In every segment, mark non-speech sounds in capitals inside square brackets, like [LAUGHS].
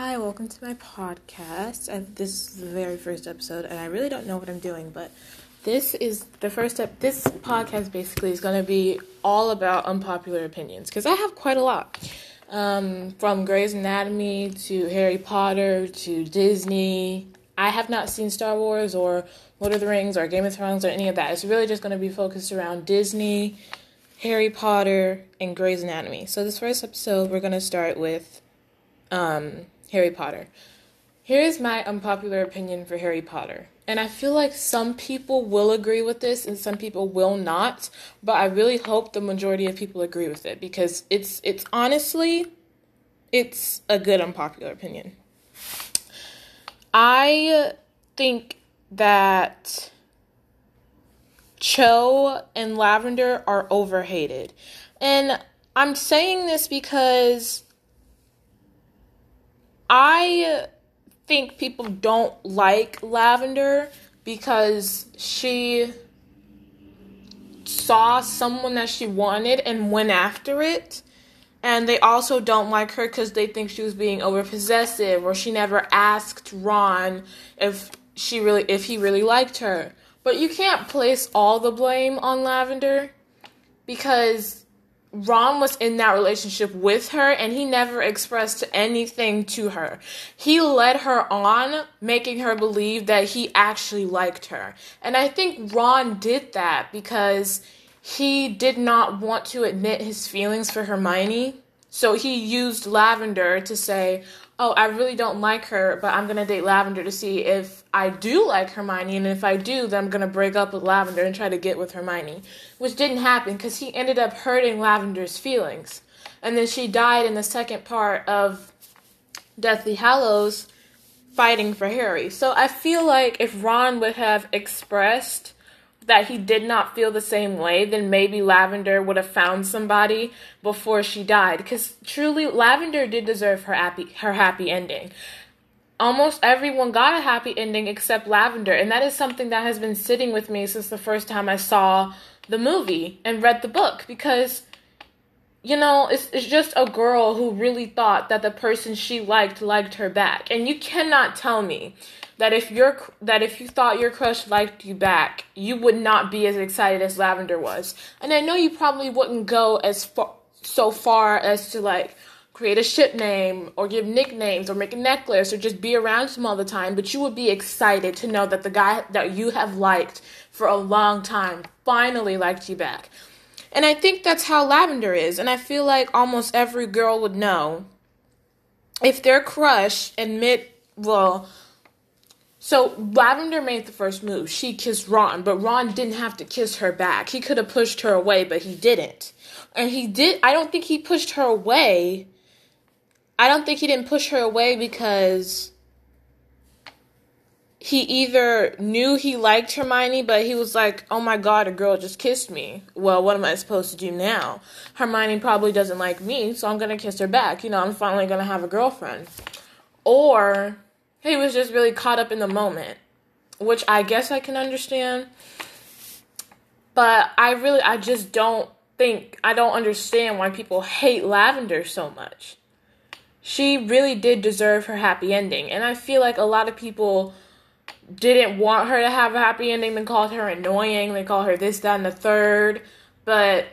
Hi, welcome to my podcast. I, this is the very first episode, and I really don't know what I'm doing, but this is the first step. This podcast basically is going to be all about unpopular opinions because I have quite a lot. Um, from Grey's Anatomy to Harry Potter to Disney. I have not seen Star Wars or Lord of the Rings or Game of Thrones or any of that. It's really just going to be focused around Disney, Harry Potter, and Grey's Anatomy. So, this first episode, we're going to start with um, Harry Potter. Here's my unpopular opinion for Harry Potter. And I feel like some people will agree with this and some people will not, but I really hope the majority of people agree with it because it's it's honestly it's a good unpopular opinion. I think that Cho and Lavender are overhated. And I'm saying this because I think people don't like Lavender because she saw someone that she wanted and went after it. And they also don't like her because they think she was being over possessive or she never asked Ron if she really if he really liked her. But you can't place all the blame on Lavender because Ron was in that relationship with her and he never expressed anything to her. He led her on, making her believe that he actually liked her. And I think Ron did that because he did not want to admit his feelings for Hermione. So he used Lavender to say, oh, I really don't like her, but I'm gonna date Lavender to see if I do like Hermione, and if I do, then I'm gonna break up with Lavender and try to get with Hermione, which didn't happen because he ended up hurting Lavender's feelings, and then she died in the second part of Deathly Hallows, fighting for Harry. So I feel like if Ron would have expressed that he did not feel the same way, then maybe Lavender would have found somebody before she died. Because truly, Lavender did deserve her happy her happy ending. Almost everyone got a happy ending except Lavender, and that is something that has been sitting with me since the first time I saw the movie and read the book. Because you know, it's it's just a girl who really thought that the person she liked liked her back. And you cannot tell me that if you're that if you thought your crush liked you back, you would not be as excited as Lavender was. And I know you probably wouldn't go as far so far as to like create a ship name or give nicknames or make a necklace or just be around him all the time, but you would be excited to know that the guy that you have liked for a long time finally liked you back. And I think that's how Lavender is. And I feel like almost every girl would know if their crush admit, well, so Lavender made the first move. She kissed Ron, but Ron didn't have to kiss her back. He could have pushed her away, but he didn't. And he did I don't think he pushed her away. I don't think he didn't push her away because he either knew he liked Hermione, but he was like, oh my god, a girl just kissed me. Well, what am I supposed to do now? Hermione probably doesn't like me, so I'm gonna kiss her back. You know, I'm finally gonna have a girlfriend. Or he was just really caught up in the moment, which I guess I can understand. But I really, I just don't think, I don't understand why people hate Lavender so much. She really did deserve her happy ending. And I feel like a lot of people didn't want her to have a happy ending. They called her annoying. They called her this, that, and the third. But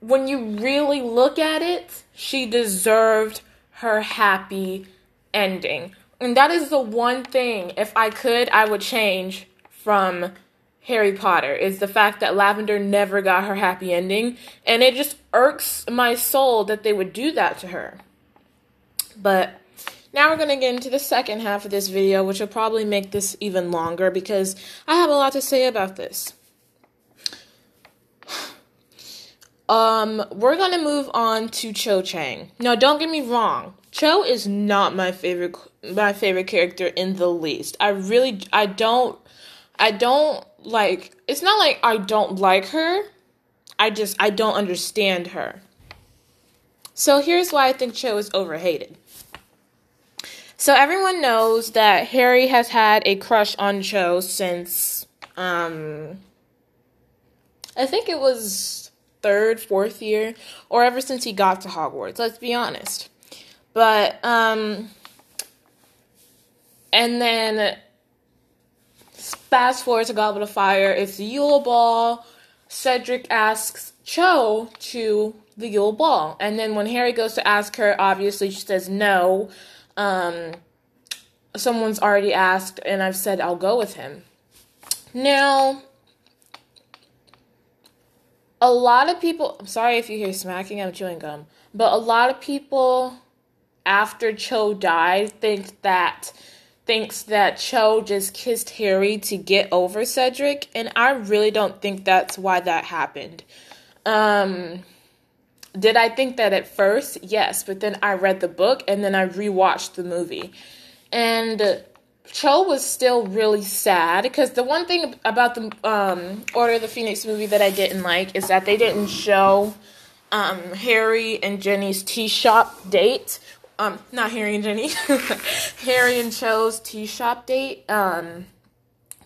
when you really look at it, she deserved her happy ending. And that is the one thing, if I could, I would change from Harry Potter is the fact that Lavender never got her happy ending. And it just irks my soul that they would do that to her. But now we're going to get into the second half of this video, which will probably make this even longer because I have a lot to say about this. [SIGHS] Um, we're gonna move on to Cho Chang. Now, don't get me wrong. Cho is not my favorite my favorite character in the least. I really I don't I don't like it's not like I don't like her. I just I don't understand her. So here's why I think Cho is overhated. So everyone knows that Harry has had a crush on Cho since um I think it was third, fourth year, or ever since he got to Hogwarts, let's be honest. But um and then fast forward to Goblet of Fire, it's the Yule Ball. Cedric asks Cho to the Yule Ball. And then when Harry goes to ask her, obviously she says no. Um, someone's already asked, and I've said I'll go with him. Now, a lot of people, I'm sorry if you hear smacking, I'm chewing gum, but a lot of people after Cho died think that thinks that Cho just kissed Harry to get over Cedric, and I really don't think that's why that happened. Um, did I think that at first? Yes, but then I read the book and then I rewatched the movie. And Cho was still really sad because the one thing about the um, Order of the Phoenix movie that I didn't like is that they didn't show um, Harry and Ginny's tea shop date. Um, not Harry and Ginny, [LAUGHS] Harry and Cho's tea shop date. Um,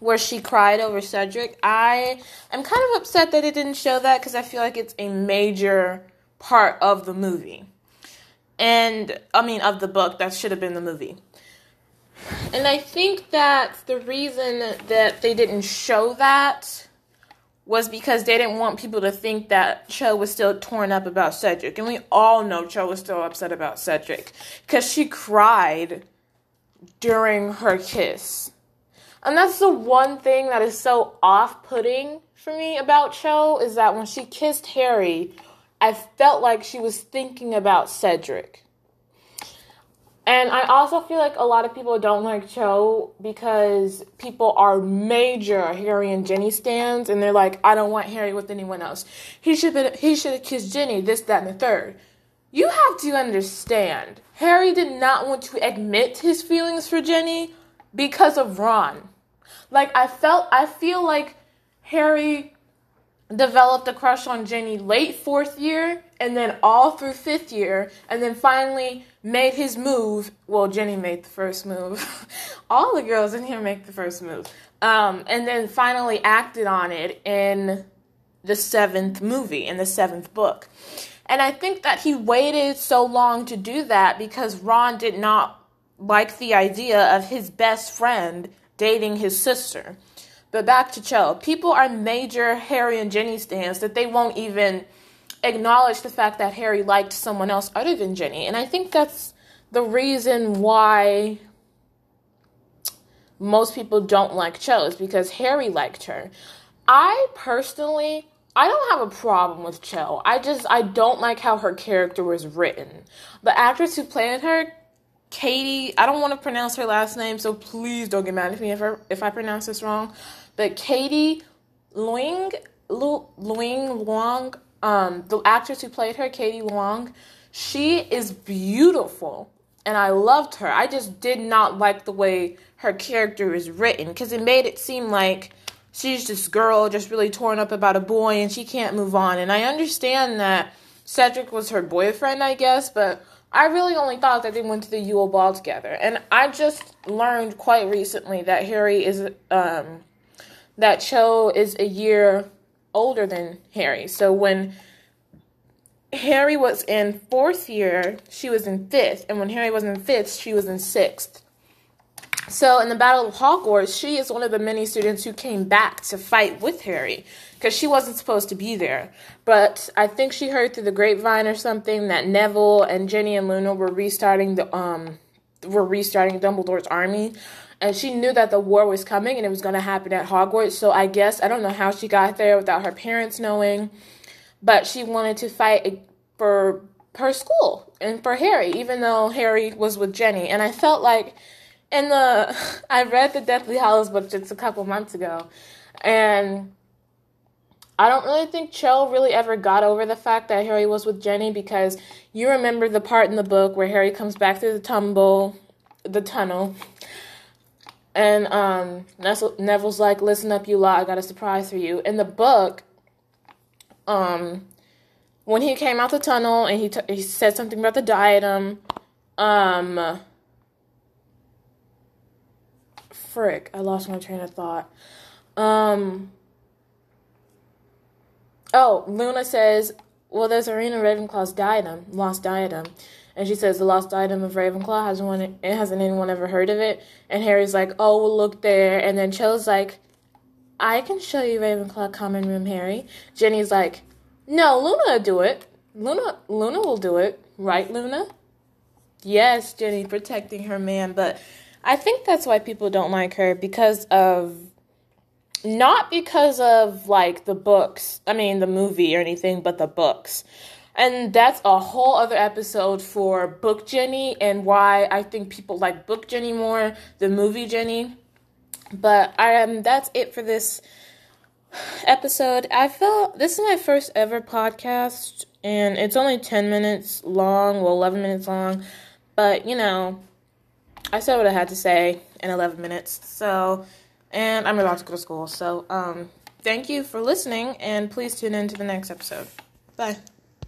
where she cried over Cedric. I am kind of upset that it didn't show that because I feel like it's a major part of the movie. And I mean, of the book, that should have been the movie. And I think that the reason that they didn't show that was because they didn't want people to think that Cho was still torn up about Cedric. And we all know Cho was still upset about Cedric because she cried during her kiss. And that's the one thing that is so off putting for me about Cho is that when she kissed Harry, I felt like she was thinking about Cedric. And I also feel like a lot of people don't like Cho because people are major Harry and Ginny stands, and they're like, I don't want Harry with anyone else. He should been, he should have kissed Ginny, this, that, and the third. You have to understand, Harry did not want to admit his feelings for Ginny because of Ron. Like I felt I feel like Harry developed a crush on Ginny late fourth year and then all through fifth year and then finally made his move. Well, Ginny made the first move. [LAUGHS] all the girls in here make the first move. Um, and then finally acted on it in the seventh movie, in the seventh book. And I think that he waited so long to do that because Ron did not like the idea of his best friend dating his sister. But back to Cho. People are major Harry and Ginny stands that they won't even acknowledge the fact that Harry liked someone else other than Ginny. And I think that's the reason why most people don't like Cho is because Harry liked her. I personally I don't have a problem with Cho. I just I don't like how her character was written. The actress who played her Katie, I don't want to pronounce her last name, so please don't get mad at me if I, if I pronounce this wrong. But Katie Luing, Lu, Luing um, the actress who played her, Katie Luong, she is beautiful, and I loved her. I just did not like the way her character is written because it made it seem like she's this girl just really torn up about a boy and she can't move on. And I understand that Cedric was her boyfriend, I guess, but I really only thought that they went to the Yule Ball together. And I just learned quite recently that Harry is, um, that Cho is a year older than Harry. So when Harry was in fourth year, she was in fifth. And when Harry was in fifth, she was in sixth. So in the Battle of Hogwarts, she is one of the many students who came back to fight with Harry because she wasn't supposed to be there. But I think she heard through the grapevine or something that Neville and Ginny and Luna were restarting the um were restarting Dumbledore's army. And she knew that the war was coming and it was going to happen at Hogwarts. So I guess I don't know how she got there without her parents knowing, but she wanted to fight for her school and for Harry, even though Harry was with Ginny. And I felt like in the [LAUGHS] I read the Deathly Hallows book just a couple months ago, and I don't really think Cho really ever got over the fact that Harry was with Ginny because you remember the part in the book where Harry comes back through the tumble, the tunnel, and um, Neville's like, "Listen up, you lot! I got a surprise for you." In the book, um, when he came out the tunnel and he t- he said something about the diadem, um frick, I lost my train of thought. Um. Oh, Luna says, "Well, there's Rowena Ravenclaw's diadem, lost diadem," and she says the lost item of Ravenclaw hasn't hasn't anyone ever heard of it. And Harry's like oh well look there. And then Cho's like I can show you Ravenclaw common room Harry. Ginny's like no Luna will do it. Luna Luna will do it. Right Luna? Yes Ginny protecting her man. But I think that's why people don't like her because of not because of like the books, I mean the movie or anything, but the books. And that's a whole other episode for Book Ginny and why I think people like Book Ginny more than movie Ginny. But I um that's it for this episode. I felt this is my first ever podcast and it's only 10 minutes long, well 11 minutes long, but you know, I said what I had to say in 11 minutes. So and I'm about to go to school. So, um, thank you for listening, and please tune in to the next episode. Bye.